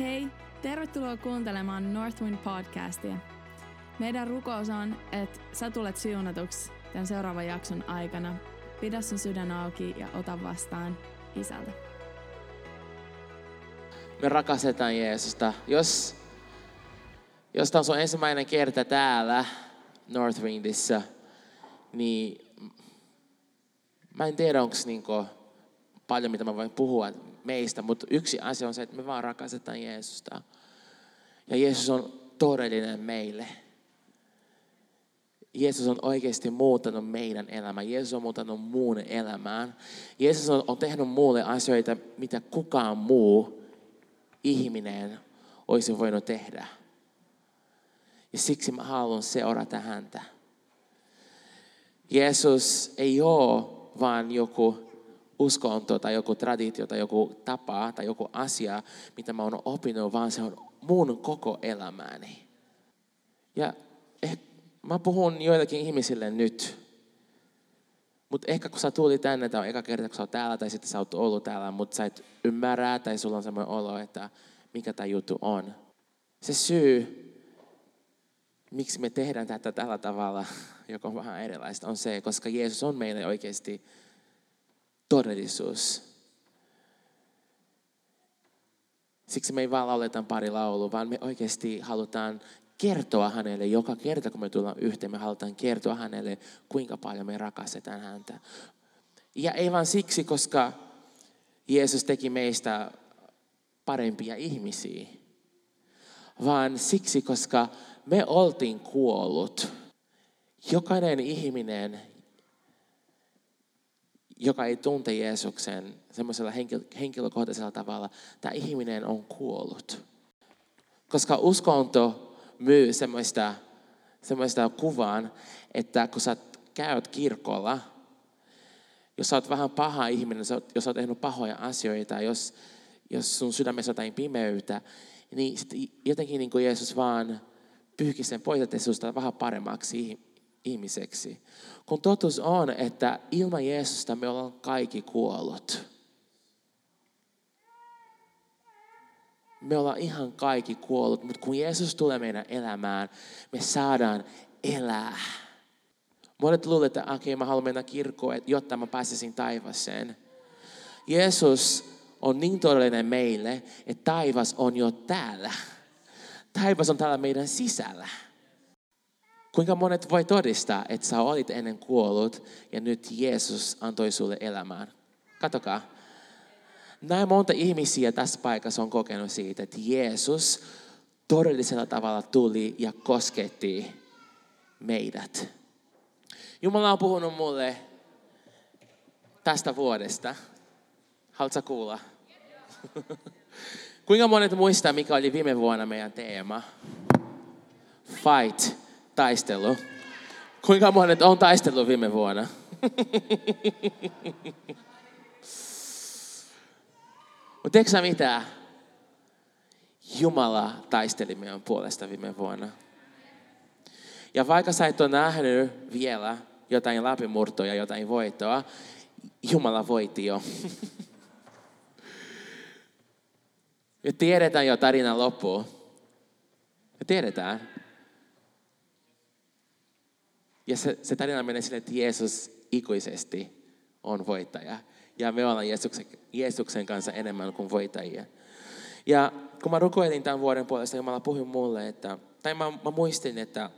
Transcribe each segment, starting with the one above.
Hei, tervetuloa kuuntelemaan Northwind podcastia. Meidän rukous on, että sä tulet siunatuksi tämän seuraavan jakson aikana. Pidä sun sydän auki ja ota vastaan isältä. Me rakastetaan Jeesusta. Jos, jos tämä on sun ensimmäinen kerta täällä Northwindissä, niin mä en tiedä, onko niinku paljon, mitä mä voin puhua meistä, mutta yksi asia on se, että me vaan rakastetaan Jeesusta. Ja Jeesus on todellinen meille. Jeesus on oikeasti muuttanut meidän elämää. Jeesus on muuttanut muun elämään. Jeesus on, on tehnyt muulle asioita, mitä kukaan muu ihminen olisi voinut tehdä. Ja siksi mä haluan seurata häntä. Jeesus ei ole vaan joku uskonto tai joku traditio tai joku tapa tai joku asia, mitä mä oon oppinut, vaan se on mun koko elämääni. Ja ehkä, mä puhun joillekin ihmisille nyt, mutta ehkä kun sä tuli tänne, tai on eka kerta, kun sä oot täällä, tai sitten sä oot ollut täällä, mutta sä et ymmärrä, tai sulla on semmoinen olo, että mikä tämä juttu on. Se syy, miksi me tehdään tätä tällä tavalla, joka on vähän erilaista, on se, koska Jeesus on meille oikeasti todellisuus. Siksi me ei vaan lauleta pari laulu, vaan me oikeasti halutaan kertoa hänelle joka kerta, kun me tullaan yhteen, me halutaan kertoa hänelle, kuinka paljon me rakastetaan häntä. Ja ei vaan siksi, koska Jeesus teki meistä parempia ihmisiä, vaan siksi, koska me oltiin kuollut. Jokainen ihminen, joka ei tunte Jeesuksen semmoisella henkilökohtaisella tavalla, tämä ihminen on kuollut. Koska uskonto myy semmoista, semmoista kuvaan, että kun sä käyt kirkolla, jos sä oot vähän paha ihminen, jos sä oot tehnyt pahoja asioita, jos, jos sun sydämessä on jotain pimeyttä, niin jotenkin niin kuin Jeesus vaan pyyhki sen pois, että susta vähän paremmaksi ihmiseksi. Kun totuus on, että ilman Jeesusta me ollaan kaikki kuollut. Me ollaan ihan kaikki kuollut, mutta kun Jeesus tulee meidän elämään, me saadaan elää. Monet luulevat, että okei, okay, mä haluan mennä kirkkoon, jotta mä pääsisin taivaaseen. Jeesus on niin todellinen meille, että taivas on jo täällä. Taivas on täällä meidän sisällä. Kuinka monet voi todistaa, että sä olit ennen kuollut ja nyt Jeesus antoi sulle elämään? Katokaa. Näin monta ihmisiä tässä paikassa on kokenut siitä, että Jeesus todellisella tavalla tuli ja kosketti meidät. Jumala on puhunut mulle tästä vuodesta. Haluatko kuulla? Kuinka monet muistaa, mikä oli viime vuonna meidän teema? Fight taistelu. Kuinka monet on taistellut viime vuonna? Mutta tiedätkö mitä? Jumala taisteli meidän puolesta viime vuonna. Ja vaikka sä et ole nähnyt vielä jotain läpimurtoja, jotain voittoa, Jumala voitti jo. Me tiedetään jo tarinan loppuun. Me tiedetään. Ja se, se tarina menee sille, että Jeesus ikuisesti on voittaja. Ja me ollaan Jeesuksen, Jeesuksen kanssa enemmän kuin voittajia. Ja kun mä rukoilin tämän vuoden puolesta, Jumala puhui mulle, että, tai mä, mä muistin, että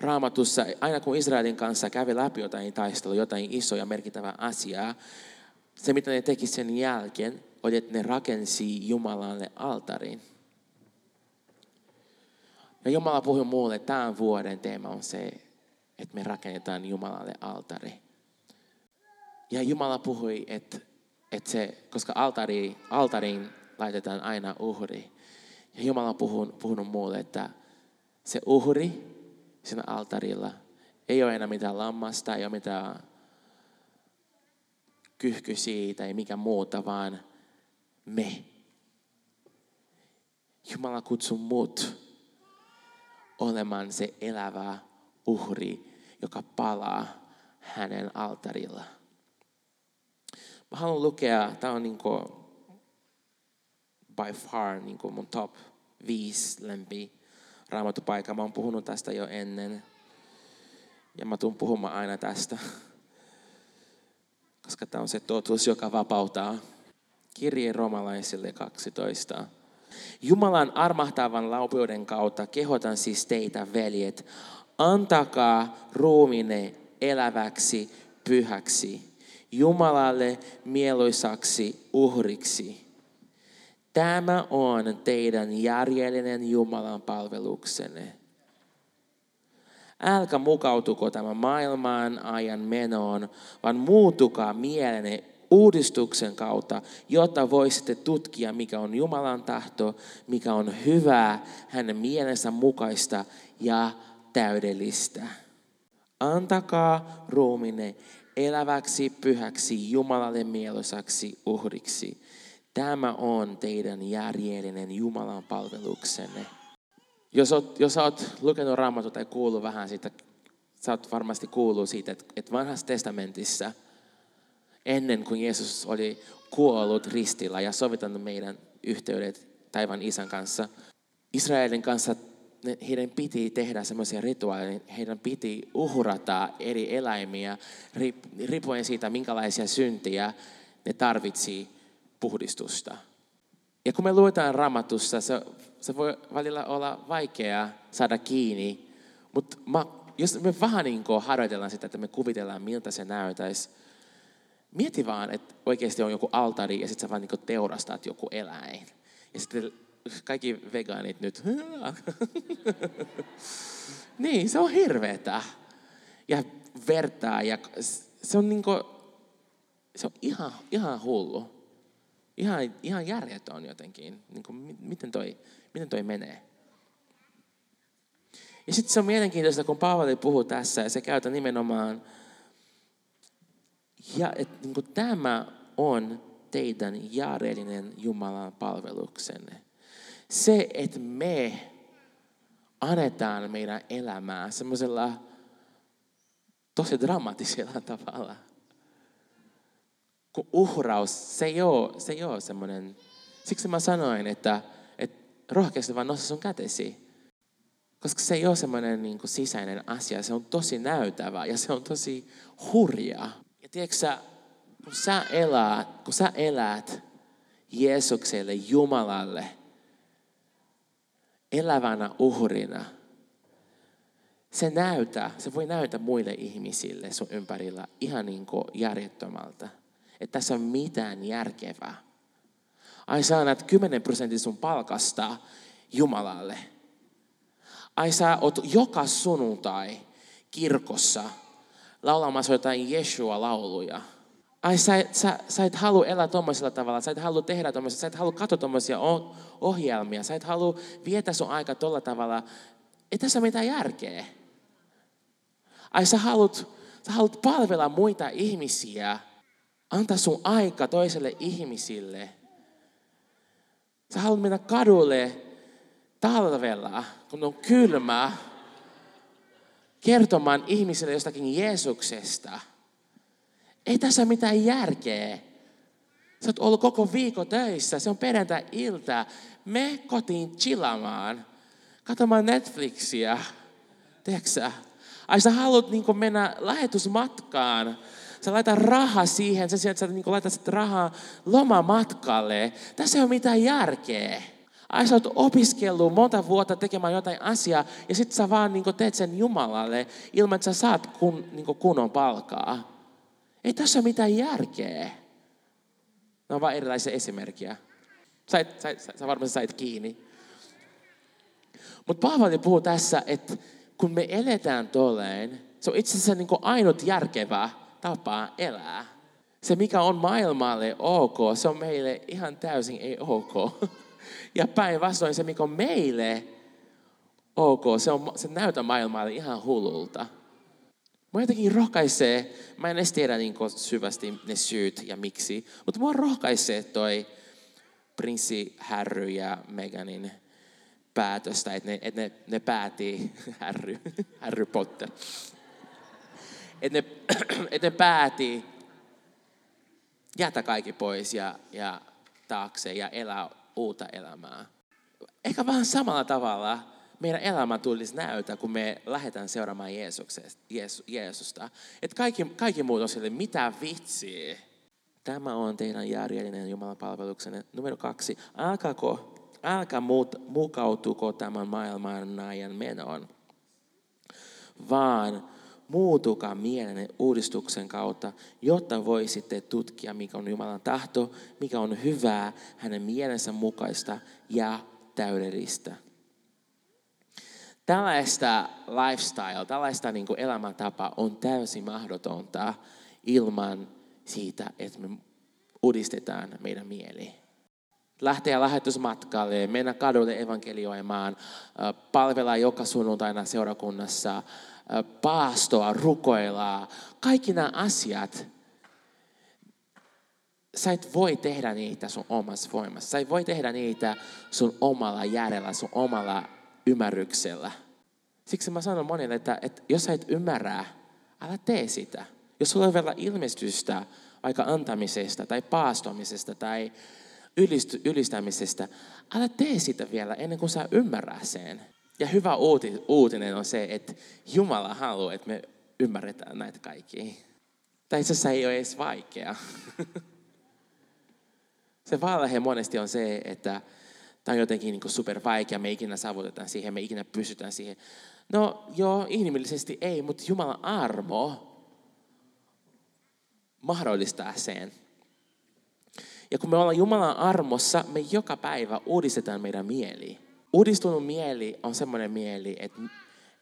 Raamatussa, aina kun Israelin kanssa kävi läpi jotain taistelua, jotain isoa ja merkittävää asiaa, se mitä ne teki sen jälkeen, oli, että ne rakensi Jumalalle altarin. Ja Jumala puhui mulle, tämän vuoden teema on se, että me rakennetaan Jumalalle altari. Ja Jumala puhui, että, että se, koska altari, altariin laitetaan aina uhri. Ja Jumala on puhunut, mulle, että se uhri siinä altarilla ei ole enää mitään lammasta, ei ole mitään kyhkysiä tai mikä muuta, vaan me. Jumala kutsuu mut olemaan se elävä uhri, joka palaa hänen altarilla. Mä haluan lukea, tämä on niin by far niin kuin mun top 5 lempi raamatupaikka. Mä oon puhunut tästä jo ennen. Ja mä tuun puhumaan aina tästä. Koska tämä on se totuus, joka vapauttaa. Kirje romalaisille 12. Jumalan armahtavan laupeuden kautta kehotan siis teitä, veljet, antakaa ruumine eläväksi, pyhäksi, Jumalalle mieluisaksi uhriksi. Tämä on teidän järjellinen Jumalan palveluksenne. Älkä mukautuko tämän maailman ajan menoon, vaan muutukaa mielenne uudistuksen kautta, jotta voisitte tutkia, mikä on Jumalan tahto, mikä on hyvää, hänen mielensä mukaista ja täydellistä. Antakaa ruumine eläväksi, pyhäksi, Jumalalle mieluisaksi uhriksi. Tämä on teidän järjellinen Jumalan palveluksenne. Jos olet, jos olet lukenut raamattua tai kuullut vähän siitä, sä oot varmasti kuullut siitä, että, että vanhassa testamentissa, ennen kuin Jeesus oli kuollut ristillä ja sovittanut meidän yhteydet taivaan isän kanssa, Israelin kanssa heidän piti tehdä semmoisia rituaaleja, heidän piti uhrata eri eläimiä riippuen siitä, minkälaisia syntiä ne tarvitsi puhdistusta. Ja kun me luetaan raamatussa, se, se voi välillä olla vaikeaa saada kiinni, mutta jos me vähän niin harjoitellaan sitä, että me kuvitellaan, miltä se näytäisi, mieti vaan, että oikeasti on joku altari ja sitten sä vaan niin teurastat joku eläin. Ja sitten kaikki vegaanit nyt, niin, se on hirveetä. Ja vertaa ja se on niin kuin, se on ihan, ihan hullu. Ihan, ihan järjetön jotenkin, niin kuin, miten, toi, miten toi menee. Ja sitten se on mielenkiintoista, kun Paavali puhuu tässä, ja se käytä nimenomaan, ja että niin kuin, tämä on teidän järjellinen Jumalan palveluksenne. Se, että me annetaan meidän elämää semmoisella tosi dramaattisella tavalla – kun uhraus, se ei ole, se ei ole semmoinen, siksi mä sanoin, että, että rohkeasti vaan nosta sun kätesi. Koska se ei ole semmoinen niin sisäinen asia, se on tosi näytävä ja se on tosi hurja. Tiedätkö kun sä elät, kun sä elät Jeesukselle, Jumalalle, elävänä uhrina, se näytä, se voi näytä muille ihmisille sun ympärillä ihan niin kuin järjettömältä että tässä on mitään järkevää. Ai sä annat 10 prosenttia sun palkasta Jumalalle. Ai sä oot joka sunnuntai kirkossa laulamassa jotain Jeshua-lauluja. Ai sä, sä, sä et halua elää tuommoisella tavalla, sä et halua tehdä tuommoisia, sä et halua katsoa tuommoisia ohjelmia, sä et halua viettää sun aika tuolla tavalla. Ei tässä ole mitään järkeä. Ai sä haluat, sä haluat palvella muita ihmisiä Anta sun aika toiselle ihmisille. Sä haluat mennä kadulle talvella, kun on kylmä, kertomaan ihmisille jostakin Jeesuksesta. Ei tässä mitään järkeä. Sä oot ollut koko viikko töissä, se on perjantai-ilta. Me kotiin chillaamaan, katsomaan Netflixiä. Tiedätkö Ai sä haluat niin mennä lähetusmatkaan Sä laitat rahaa siihen, sen sijaan, että sä niin laitat rahaa lomamatkalle. Tässä ei ole mitään järkeä. Ai sä oot opiskellut monta vuotta tekemään jotain asiaa ja sitten sä vaan niin teet sen Jumalalle ilman, että sä saat kun, niin kunnon palkaa. Ei tässä ole mitään järkeä. Ne on vain erilaisia esimerkkejä. Sait, sait, sä varmasti sait kiinni. Mutta Paavali puhuu tässä, että kun me eletään tolleen, se on itse asiassa niin ainut järkevää tapa elää. Se, mikä on maailmalle ok, se on meille ihan täysin ei ok. Ja päinvastoin se, mikä on meille ok, se, on, se näytä maailmalle ihan hullulta. Mua jotenkin rohkaisee, mä en edes tiedä niin syvästi ne syyt ja miksi, mutta mua rohkaisee toi prinssi Harry ja Meganin päätöstä, että ne, että ne, ne päätti, Harry, Harry Potter, että ne, että ne pääti jätä kaikki pois ja, ja taakse ja elää uutta elämää. Ehkä vähän samalla tavalla meidän elämä tulisi näytä, kun me lähdetään seuraamaan Jeesusta. Että kaikki, kaikki muut on sille, mitä vitsiä. Tämä on teidän järjellinen Jumalan palveluksenne. Numero kaksi, älkääkö, älkää muut, mukautuko tämän maailman ajan menoon, vaan muutukaa mielen uudistuksen kautta, jotta voisitte tutkia, mikä on Jumalan tahto, mikä on hyvää, hänen mielensä mukaista ja täydellistä. Tällaista lifestyle, tällaista niin kuin elämäntapa on täysin mahdotonta ilman siitä, että me uudistetaan meidän mieli. Lähteä lähetysmatkalle, mennä kadulle evankelioimaan, palvella joka sunnuntaina seurakunnassa, paastoa, rukoilla. Kaikki nämä asiat, sä et voi tehdä niitä sun omassa voimassa. Sä et voi tehdä niitä sun omalla järjellä, sun omalla ymmärryksellä. Siksi mä sanon monille, että, että jos sä et ymmärrä, älä tee sitä. Jos sulla on vielä ilmestystä vaikka antamisesta tai paastomisesta tai ylistämisestä, älä tee sitä vielä ennen kuin sä ymmärrät sen. Ja hyvä uutinen on se, että Jumala haluaa, että me ymmärretään näitä kaikkia. Tai itse asiassa ei ole edes vaikea. se valhe monesti on se, että tämä on jotenkin niin super vaikea, me ikinä saavutetaan siihen, me ikinä pysytään siihen. No joo, inhimillisesti ei, mutta Jumalan armo mahdollistaa sen. Ja kun me ollaan Jumalan armossa, me joka päivä uudistetaan meidän mieli. Uudistunut mieli on semmoinen mieli, että,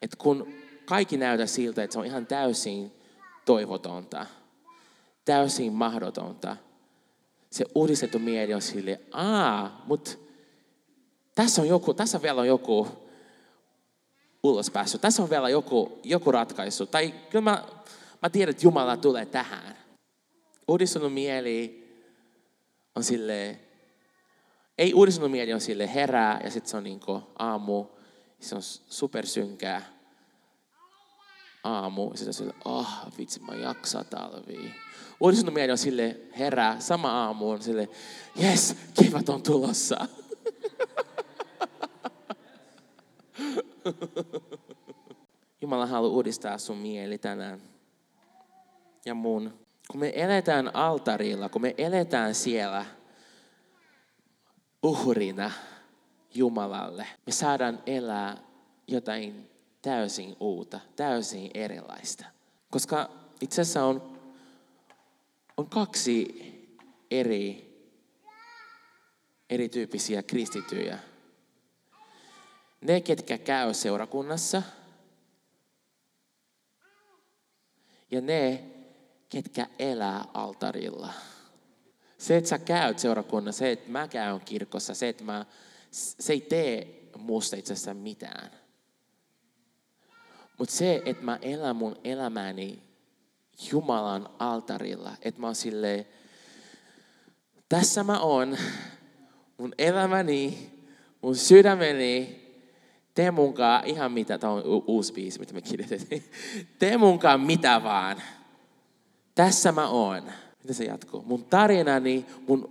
että kun kaikki näyttää siltä, että se on ihan täysin toivotonta, täysin mahdotonta, se uudistettu mieli on sille, aa, mutta tässä on joku, tässä vielä on joku ulospääsy, tässä on vielä joku, joku ratkaisu. Tai kyllä mä, mä tiedän, että Jumala tulee tähän. Uudistunut mieli on sille, ei uudistunut on sille herää ja sitten se on niin aamu, se on supersynkää aamu, ja sitten on sille, oh vitsi mä jaksaa talviin. Uudistunut mieli on sille herää, sama aamu on sille, yes, kevät on tulossa. Jumala haluaa uudistaa sun mieli tänään ja mun. Kun me eletään altarilla, kun me eletään siellä uhrina Jumalalle, me saadaan elää jotain täysin uutta, täysin erilaista. Koska itse asiassa on, on kaksi eri, erityyppisiä kristityjä. Ne, ketkä käy seurakunnassa, ja ne, ketkä elää altarilla. Se, että sä käyt seurakunnassa, se, että mä käyn kirkossa, se, että mä, se ei tee musta itse asiassa mitään. Mutta se, että mä elän mun elämäni Jumalan altarilla, että mä oon silleen, tässä mä oon, mun elämäni, mun sydämeni, tee munkaan ihan mitä, tämä on uusi biisi, mitä me kirjoitettiin, tee munkaan mitä vaan. Tässä mä oon. Miten se jatkuu? Mun tarinani, mun,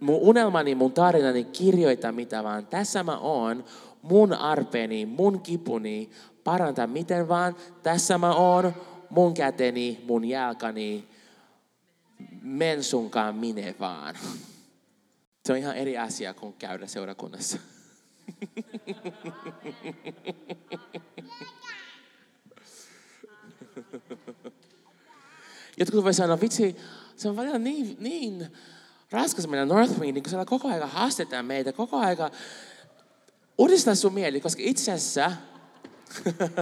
mun unelmani, mun tarinani kirjoita mitä vaan. Tässä mä oon, mun arpeni, mun kipuni, paranta miten vaan. Tässä mä oon, mun käteni, mun jalkani, men sunkaan minne vaan. Se on ihan eri asia kuin käydä seurakunnassa. Jotkut voi sanoa, vitsi, se on välillä niin, niin raskas mennä Northwingiin, kun siellä koko ajan haastetaan meitä, koko ajan uudistaa sun mieli, koska itse asiassa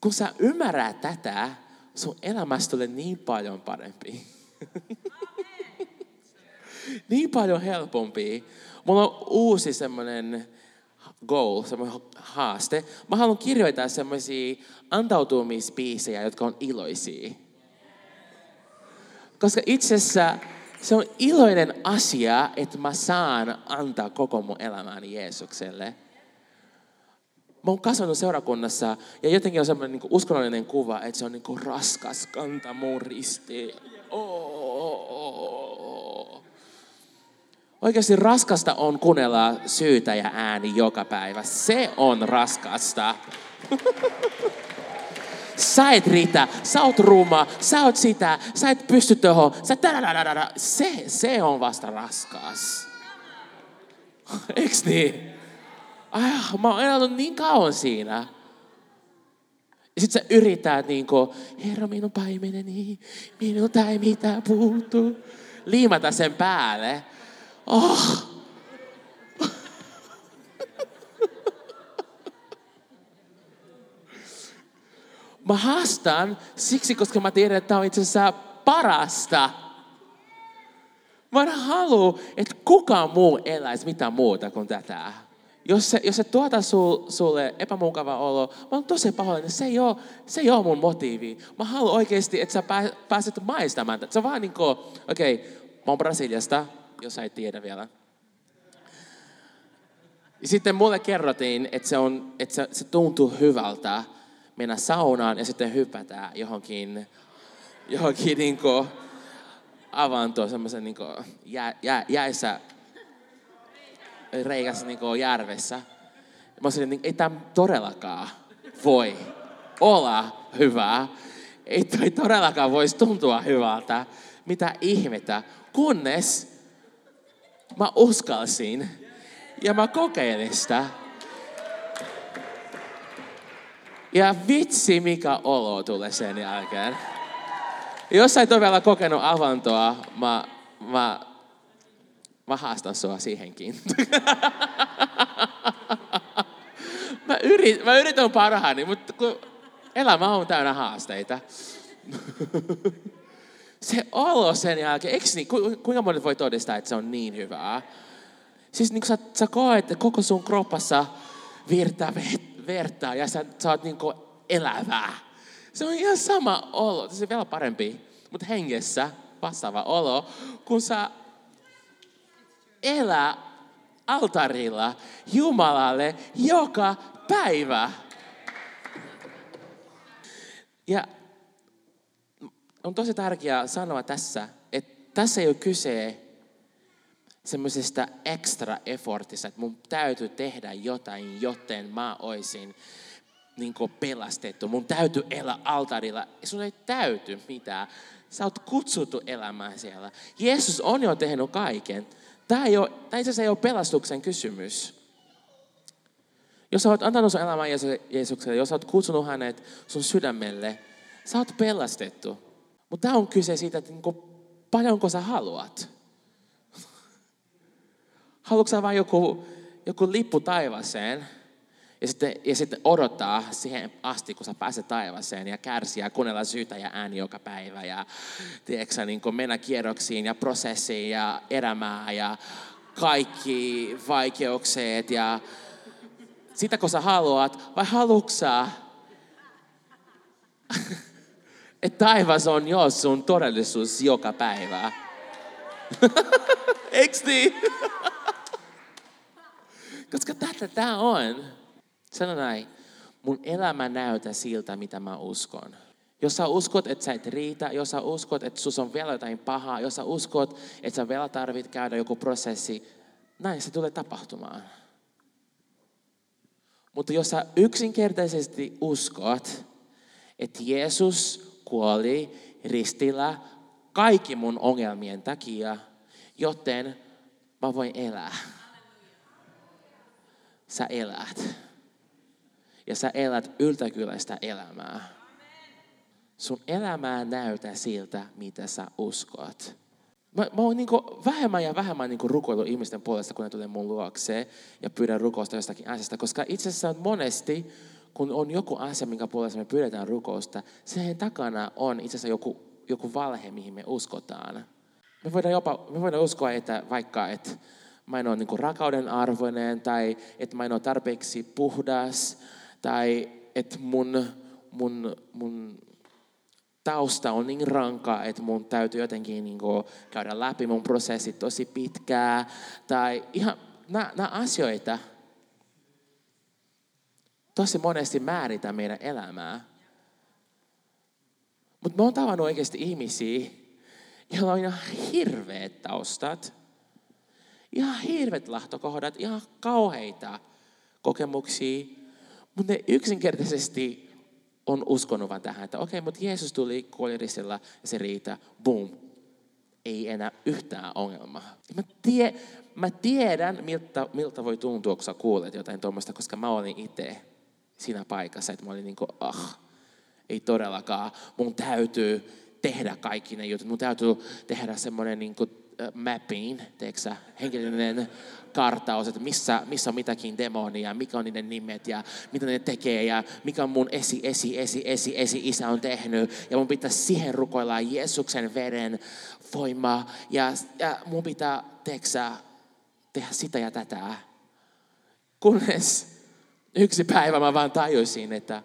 kun sä ymmärrät tätä, sun elämästä tulee niin paljon parempi. niin paljon helpompi. Mulla on uusi semmoinen goal, semmoinen haaste. Mä haluan kirjoittaa semmoisia antautumisbiisejä, jotka on iloisia. Koska itse asiassa se on iloinen asia, että mä saan antaa koko mun elämäni Jeesukselle. Mä oon kasvanut seurakunnassa ja jotenkin on semmoinen niin uskonnollinen kuva, että se on niin raskas kanta mun risti. Oh, oh, oh. Oikeasti raskasta on kuunnella syytä ja ääni joka päivä. Se on raskasta. Sä et riitä, sä oot ruma, sä oot sitä, sä et pysty tuohon, sä se, se on vasta raskas. Eiks niin? Ai, mä oon elänyt niin kauan siinä. Ja sit sä yrität niinku, Herra minun paimeneni, minulta ei mitään puuttu. Liimata sen päälle. Oh. Mä haastan siksi, koska mä tiedän, että tämä on itse asiassa parasta. Mä en halua, että kukaan muu eläisi mitään muuta kuin tätä. Jos se, jos se tuota sul, sulle epämukava olo, mä oon tosi pahoillani, se ei ole, se ei ole mun motiivi. Mä haluan oikeasti, että sä pääset maistamaan. Se on vaan niin kuin, okei, okay, mä oon Brasiliasta, jos et tiedä vielä. Ja sitten mulle kerrottiin, että se, on, että se, se tuntuu hyvältä mennä saunaan ja sitten hypätä johonkin, johonkin niin avantoon, semmoisen niin jä, jä, jäissä reikässä niin järvessä. Mä olisin, että ei tämä todellakaan voi olla hyvää. Ei toi todellakaan voisi tuntua hyvältä. Mitä ihmettä. Kunnes mä uskalsin ja mä kokeilin sitä. Ja vitsi, mikä olo tulee sen jälkeen. Jos sä et ole vielä kokenut avantoa, mä, mä, mä haastan sua siihenkin. mä, yrit, mä yritän parhaani, mutta kun elämä on täynnä haasteita. se olo sen jälkeen, eikö niin, kuinka monet voi todistaa, että se on niin hyvää? Siis niin sä, sä koet, että koko sun kroppassa virtaa verta ja sä, sä oot niin elävää. Se on ihan sama olo, se on vielä parempi, mutta hengessä vastaava olo, kun sä elää altarilla Jumalalle joka päivä. Ja on tosi tärkeää sanoa tässä, että tässä ei ole kyse semmoisesta extra effortista, että mun täytyy tehdä jotain, joten mä oisin niin pelastettu. Mun täytyy elää altarilla. Sun ei täyty mitään. Sä oot kutsuttu elämään siellä. Jeesus on jo tehnyt kaiken. Tämä, ei ole, tämä itse ei ole pelastuksen kysymys. Jos sä oot antanut sun elämän Jeesukselle, jos sä oot kutsunut hänet sun sydämelle, sä oot pelastettu. Mutta tämä on kyse siitä, että niin paljonko sä haluat. Haluatko sä vain joku, joku lippu taivaaseen ja sitten, ja sitten odottaa siihen asti, kun sä pääset taivaaseen ja kärsiä kuunnella syytä ja ääni joka päivä ja tiedätkö, niin mennä kierroksiin ja prosessiin ja elämää ja kaikki vaikeukset ja sitä kun sä haluat, vai haluatko sä, että taivas on jo sun todellisuus joka päivä? Eikö niin? Koska tätä tämä on. Sano näin. Mun elämä näytä siltä, mitä mä uskon. Jos sä uskot, että sä et riitä, jos sä uskot, että sus on vielä jotain pahaa, jos sä uskot, että sä vielä tarvit käydä joku prosessi, näin se tulee tapahtumaan. Mutta jos sä yksinkertaisesti uskot, että Jeesus kuoli ristillä kaikki mun ongelmien takia, joten mä voin elää sä elät. Ja sä elät yltäkyläistä elämää. Sun elämää näytä siltä, mitä sä uskot. Mä, mä oon niinku vähemmän ja vähemmän niinku rukoillut ihmisten puolesta, kun ne tulee mun luokse ja pyydän rukousta jostakin asiasta. Koska itse asiassa monesti, kun on joku asia, minkä puolesta me pyydetään rukousta, sen takana on itse asiassa joku, joku valhe, mihin me uskotaan. Me voidaan jopa me voidaan uskoa, että vaikka, että mä en ole niin rakauden arvoinen tai että mä en ole tarpeeksi puhdas tai että mun, mun, mun tausta on niin ranka, että mun täytyy jotenkin niin kuin käydä läpi mun prosessit tosi pitkää. Tai ihan nämä asioita tosi monesti määritä meidän elämää. Mutta mä oon tavannut oikeasti ihmisiä, joilla on ihan hirveät taustat. Ihan hirvet lähtökohdat, ihan kauheita kokemuksia. Mutta ne yksinkertaisesti on uskonut vaan tähän, että okei, okay, mutta Jeesus tuli kuolirisilla ja se riitä, boom. Ei enää yhtään ongelmaa. Mä, tie, mä tiedän, miltä, miltä voi tuntua, kun sä kuulet jotain tuommoista, koska mä olin itse siinä paikassa, että mä olin niin kuin, ah, ei todellakaan, mun täytyy tehdä kaikki ne jutut. Mun täytyy tehdä semmoinen niin kuin mapping, teeksä, henkilöinen kartaus, että missä, missä on mitäkin demonia, mikä on niiden nimet ja mitä ne tekee ja mikä on mun esi, esi, esi, esi, esi isä on tehnyt. Ja mun pitää siihen rukoilla Jeesuksen veren voimaa ja, ja mun pitää, teeksä, tehdä sitä ja tätä. Kunnes yksi päivä mä vaan tajusin, että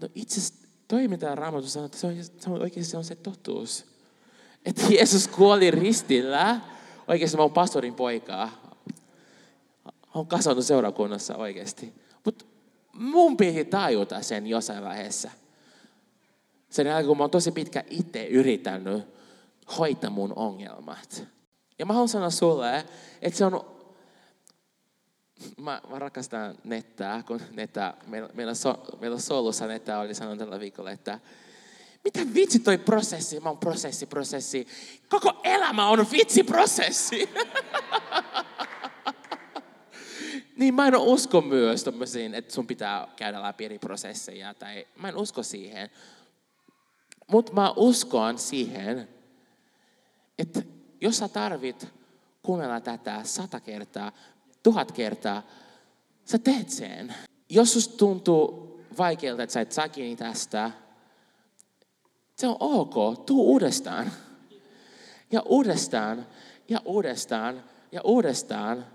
no itse asiassa toi mitä Raamattu sanoo, että se on, se on oikeasti se on se totuus. Että Jeesus kuoli ristillä. Oikeasti mä oon pastorin poikaa. Olen kasvanut seurakunnassa oikeasti. Mutta mun piti tajuta sen jossain vaiheessa. Sen jälkeen, kun mä oon tosi pitkä itse yrittänyt hoitaa mun ongelmat. Ja mä haluan sanoa sulle, että se on mä, mä rakastan nettää, kun nettä, meillä, meillä, so, meillä Solussa nettä oli sanonut tällä viikolla, että mitä vitsi toi prosessi, mä oon prosessi, prosessi. Koko elämä on vitsi prosessi. niin mä en usko myös tommosiin, että sun pitää käydä läpi eri prosesseja, tai mä en usko siihen. Mutta mä uskon siihen, että jos sä tarvit kuunnella tätä sata kertaa, tuhat kertaa, sä teet sen. Jos susta tuntuu vaikealta, että sä et saa kiinni tästä, se on ok, tuu uudestaan. Ja uudestaan, ja uudestaan, ja uudestaan,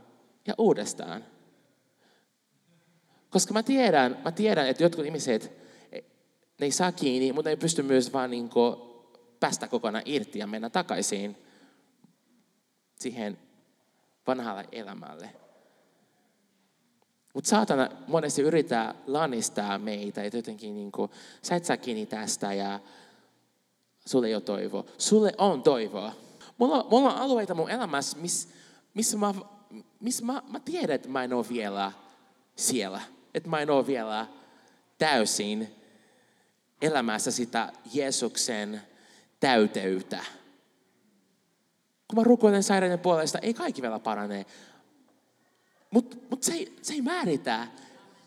ja uudestaan. Koska mä tiedän, mä tiedän, että jotkut ihmiset, ne ei saa kiinni, mutta ne ei pysty myös vaan niin päästä kokonaan irti ja mennä takaisin siihen vanhalle elämälle. Mutta saatana monesti yrittää lannistaa meitä, että jotenkin niin kuin, sä et saa kiinni tästä ja sulle ei ole toivoa. Sulle on toivoa. Mulla, mulla on alueita mun elämässä, missä miss mä, miss mä, mä tiedän, että mä en ole vielä siellä. Että mä en ole vielä täysin elämässä sitä Jeesuksen täyteyttä. Kun mä rukoilen sairaiden puolesta, ei kaikki vielä parane, mutta mut se, se ei määritä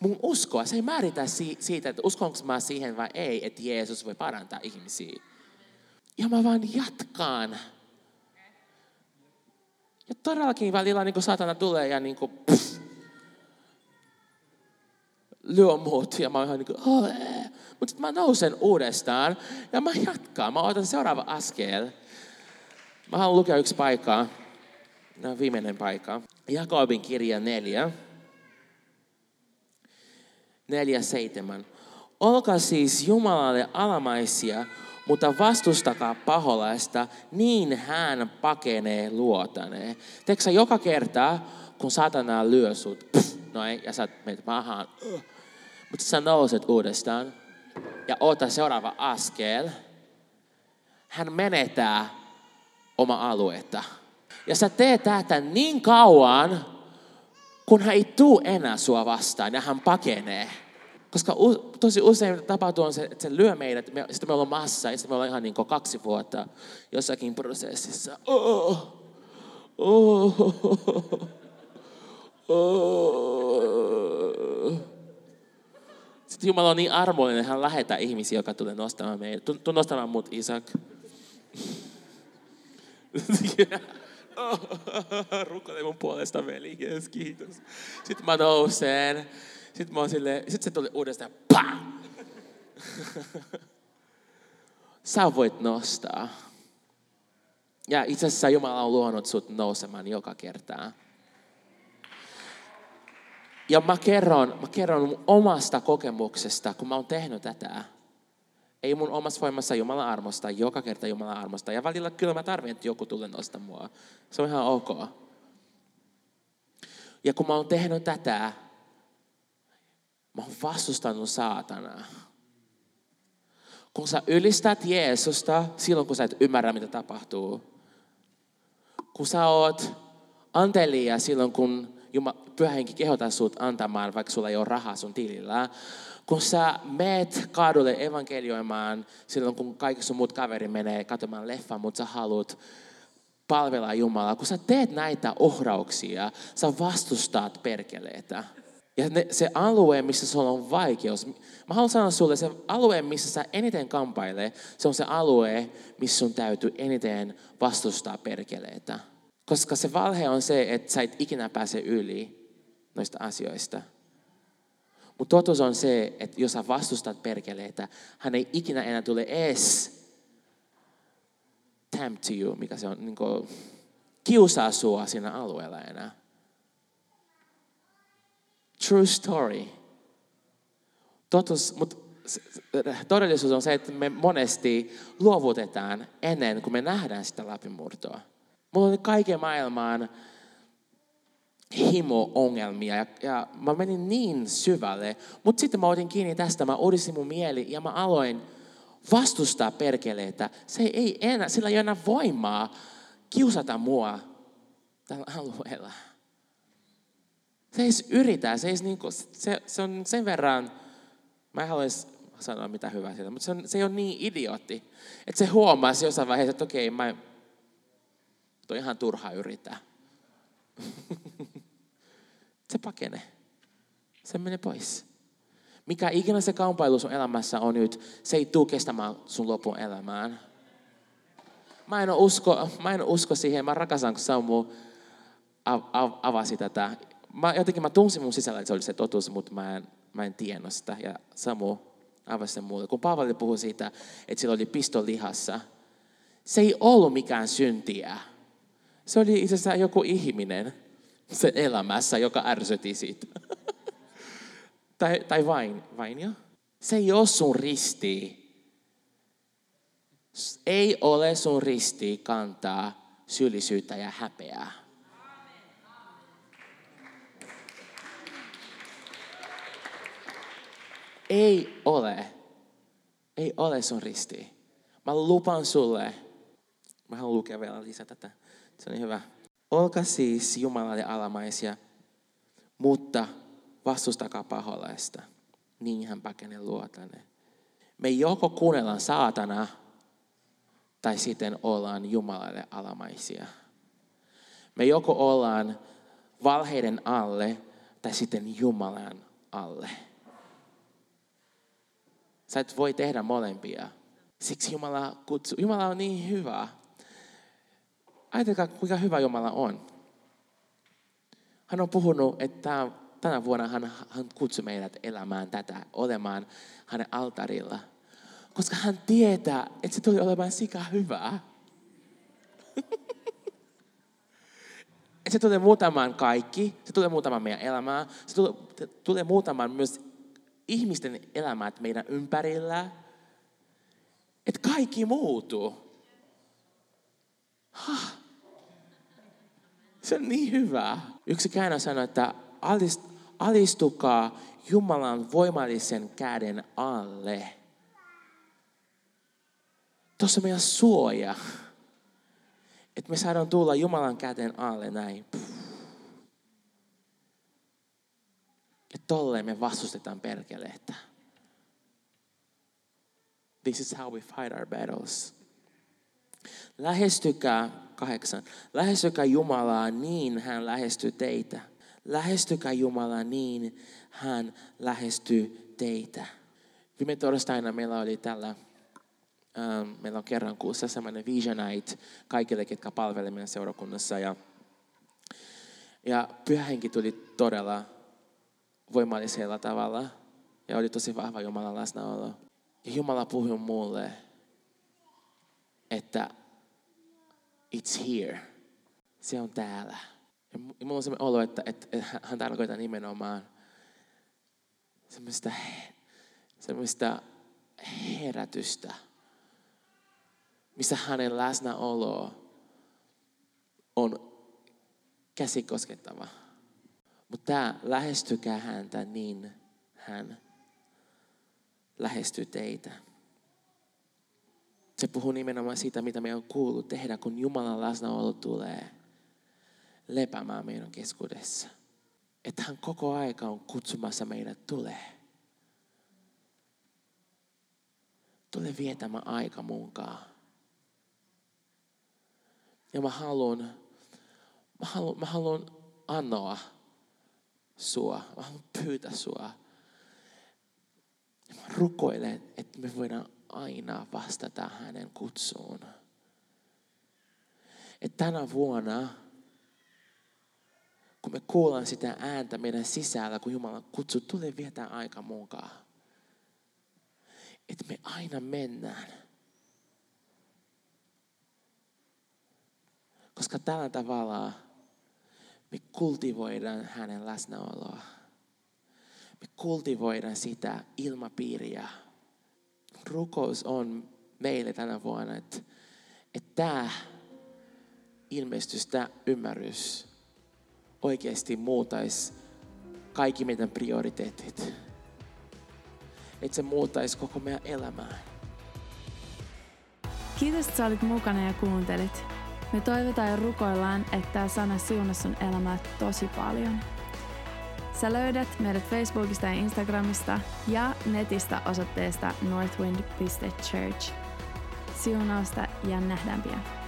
mun uskoa. Se ei määritä si, siitä, että uskonko mä siihen vai ei, että Jeesus voi parantaa ihmisiä. Ja mä vaan jatkaan. Ja todellakin välillä niin kuin satana tulee ja niin kuin, pff, lyö muut. Ja mä oon ihan niin kuin, mutta sitten mä nousen uudestaan ja mä jatkan. Mä otan seuraava askel. Mä haluan lukea yksi paikka. No, viimeinen paikka. Jakobin kirja 4. 4, 7. Olkaa siis Jumalalle alamaisia, mutta vastustakaa paholaista, niin hän pakenee luotaneen. Teekö joka kerta, kun satana lyö sut, pff, noin, ja sä menet maahan, uh, mutta sä nouset uudestaan ja ota seuraava askel, hän menetää oma aluetta. Ja sä teet tätä niin kauan, kun hän ei tuu enää sua vastaan ja hän pakenee. Koska tosi usein tapahtuu on se, että se lyö meidät, me, sitten me ollaan massa ja sitten me ollaan ihan niin kaksi vuotta jossakin prosessissa. Oh, oh, oh. Sitten Jumala on niin armollinen, hän lähettää ihmisiä, joka tulee nostamaan meidät. Tuu nostamaan mut, Isak. yeah. Oh, rukoile mun puolesta, veli. Yes, kiitos. Sitten mä nousen. Sitten mä oon silleen, sitten se tuli uudestaan. Pah! Sä voit nostaa. Ja itse asiassa Jumala on luonut sut nousemaan joka kertaa. Ja mä kerron, mä kerron omasta kokemuksesta, kun mä oon tehnyt tätä. Ei mun omassa voimassa Jumalan armosta, joka kerta Jumalan armosta. Ja välillä kyllä mä tarvitsen, että joku tulee nostaa mua. Se on ihan ok. Ja kun mä oon tehnyt tätä, mä oon vastustanut saatanaa. Kun sä ylistät Jeesusta silloin, kun sä et ymmärrä, mitä tapahtuu. Kun sä oot anteliaa silloin, kun Jumala, pyhä henki kehottaa sut antamaan, vaikka sulla ei ole rahaa sun tilillä. Kun sä meet kaadulle evankelioimaan silloin, kun kaikki sun muut kaveri menee katsomaan leffan, mutta sä haluat palvella Jumalaa. Kun sä teet näitä ohrauksia, sä vastustat perkeleitä. Ja ne, se alue, missä sulla on vaikeus, mä haluan sanoa sulle, se alue, missä sä eniten kampailee, se on se alue, missä sun täytyy eniten vastustaa perkeleitä. Koska se valhe on se, että sä et ikinä pääse yli noista asioista. Mutta totuus on se, että jos sä vastustat perkeleitä, hän ei ikinä enää tule edes tempt to you, mikä se on, niin kuin, kiusaa sua siinä alueella enää. True story. Totuus, mutta todellisuus on se, että me monesti luovutetaan ennen kuin me nähdään sitä läpimurtoa. Mulla oli kaiken maailman himo-ongelmia ja, ja mä menin niin syvälle, mutta sitten mä otin kiinni tästä, mä uudistin mun mieli ja mä aloin vastustaa perkeleitä. Se ei enää, sillä ei enää voimaa kiusata mua tällä alueella. Se ei yritä, se, ei niinku, se, se on sen verran, mä en haluaisi sanoa mitä hyvää siitä, mutta se, on, se ei ole niin idiootti, että se huomasi jossain vaiheessa, että okei, okay, mä, toi ihan turha yrittää. se pakenee. Se menee pois. Mikä ikinä se kamppailu sun elämässä on nyt, se ei tule kestämään sun lopun elämään. Mä en usko, mä en usko siihen, mä rakastan, kun Samu av, av, avasi tätä mä, jotenkin mä tunsin mun sisällä, että se oli se totuus, mutta mä en, mä en tiennyt sitä. Ja Samu avasi sen mulle. Kun Paavali puhui siitä, että sillä oli pisto lihassa, se ei ollut mikään syntiä. Se oli itse asiassa joku ihminen se elämässä, joka ärsytti siitä. tai, tai vain, vain jo. Se ei ole sun risti. Ei ole sun risti kantaa syyllisyyttä ja häpeää. Ei ole. Ei ole sun risti. Mä lupan sulle. Mä haluan lukea vielä lisää tätä. Se on hyvä. Olka siis Jumalalle alamaisia, mutta vastustakaa paholaista. Niin hän pakenee luotanne. Me joko kuunnellaan saatana, tai sitten ollaan Jumalalle alamaisia. Me joko ollaan valheiden alle, tai sitten Jumalan alle. Sä et voi tehdä molempia. Siksi Jumala kutsuu. Jumala on niin hyvä. Ajatelkaa, kuinka hyvä Jumala on. Hän on puhunut, että tänä vuonna hän, hän kutsui meidät elämään tätä, olemaan hänen altarilla. Koska hän tietää, että se tuli olemaan sika hyvää. se tulee muutamaan kaikki, se tulee muutamaan meidän elämää, se tulee, tulee muutamaan myös ihmisten elämät meidän ympärillä, että kaikki muuttuu. Ha. Se on niin hyvä. Yksi käännö sanoi, että alistukaa Jumalan voimallisen käden alle. Tuossa meidän suoja. Että me saadaan tulla Jumalan käden alle näin. Ja tolleen me vastustetaan perkeleitä. This is how we fight our battles. Lähestykää, kahdeksan, lähestykää Jumalaa niin hän lähestyy teitä. Lähestykää Jumalaa niin hän lähestyy teitä. Viime torstaina meillä oli tällä, ähm, meillä on kerran kuussa semmoinen Vision Night kaikille, ketkä palvelevat seurakunnassa. Ja, ja pyhähenki tuli todella voimallisella tavalla. Ja oli tosi vahva Jumalan läsnäolo. Ja Jumala puhui mulle, että it's here. Se on täällä. Ja mulla on sellainen olo, että, että, että hän tarkoittaa nimenomaan semmoista, semmoista herätystä, missä hänen läsnäolo on käsikoskettava. Mutta tämä lähestykää häntä, niin hän lähestyy teitä. Se puhuu nimenomaan siitä, mitä me on kuullut tehdä, kun Jumalan läsnäolo tulee. lepäämään meidän keskuudessa. Että hän koko aika on kutsumassa meidät tulee. Tule vietämään aika munkaan. Ja mä haluan, mä haluan, mä haluan anoa sua. Mä haluan pyytää sua. Ja mä rukoilen, että me voidaan aina vastata hänen kutsuun. Että tänä vuonna, kun me kuullaan sitä ääntä meidän sisällä, kun Jumala kutsuu, tule viettää aika mukaan. Että me aina mennään. Koska tällä tavalla me kultivoidaan hänen läsnäoloa. Me kultivoidaan sitä ilmapiiriä. Rukous on meille tänä vuonna, että, että tämä ilmestys, tämä ymmärrys oikeasti muutaisi kaikki meidän prioriteetit. Että se muutaisi koko meidän elämää. Kiitos, että sä olit mukana ja kuuntelit. Me toivotaan ja rukoillaan, että tämä sana siunasi sun elämää tosi paljon. Sä löydät meidät Facebookista ja Instagramista ja netistä osoitteesta northwind.church. Siunausta ja nähdään pian.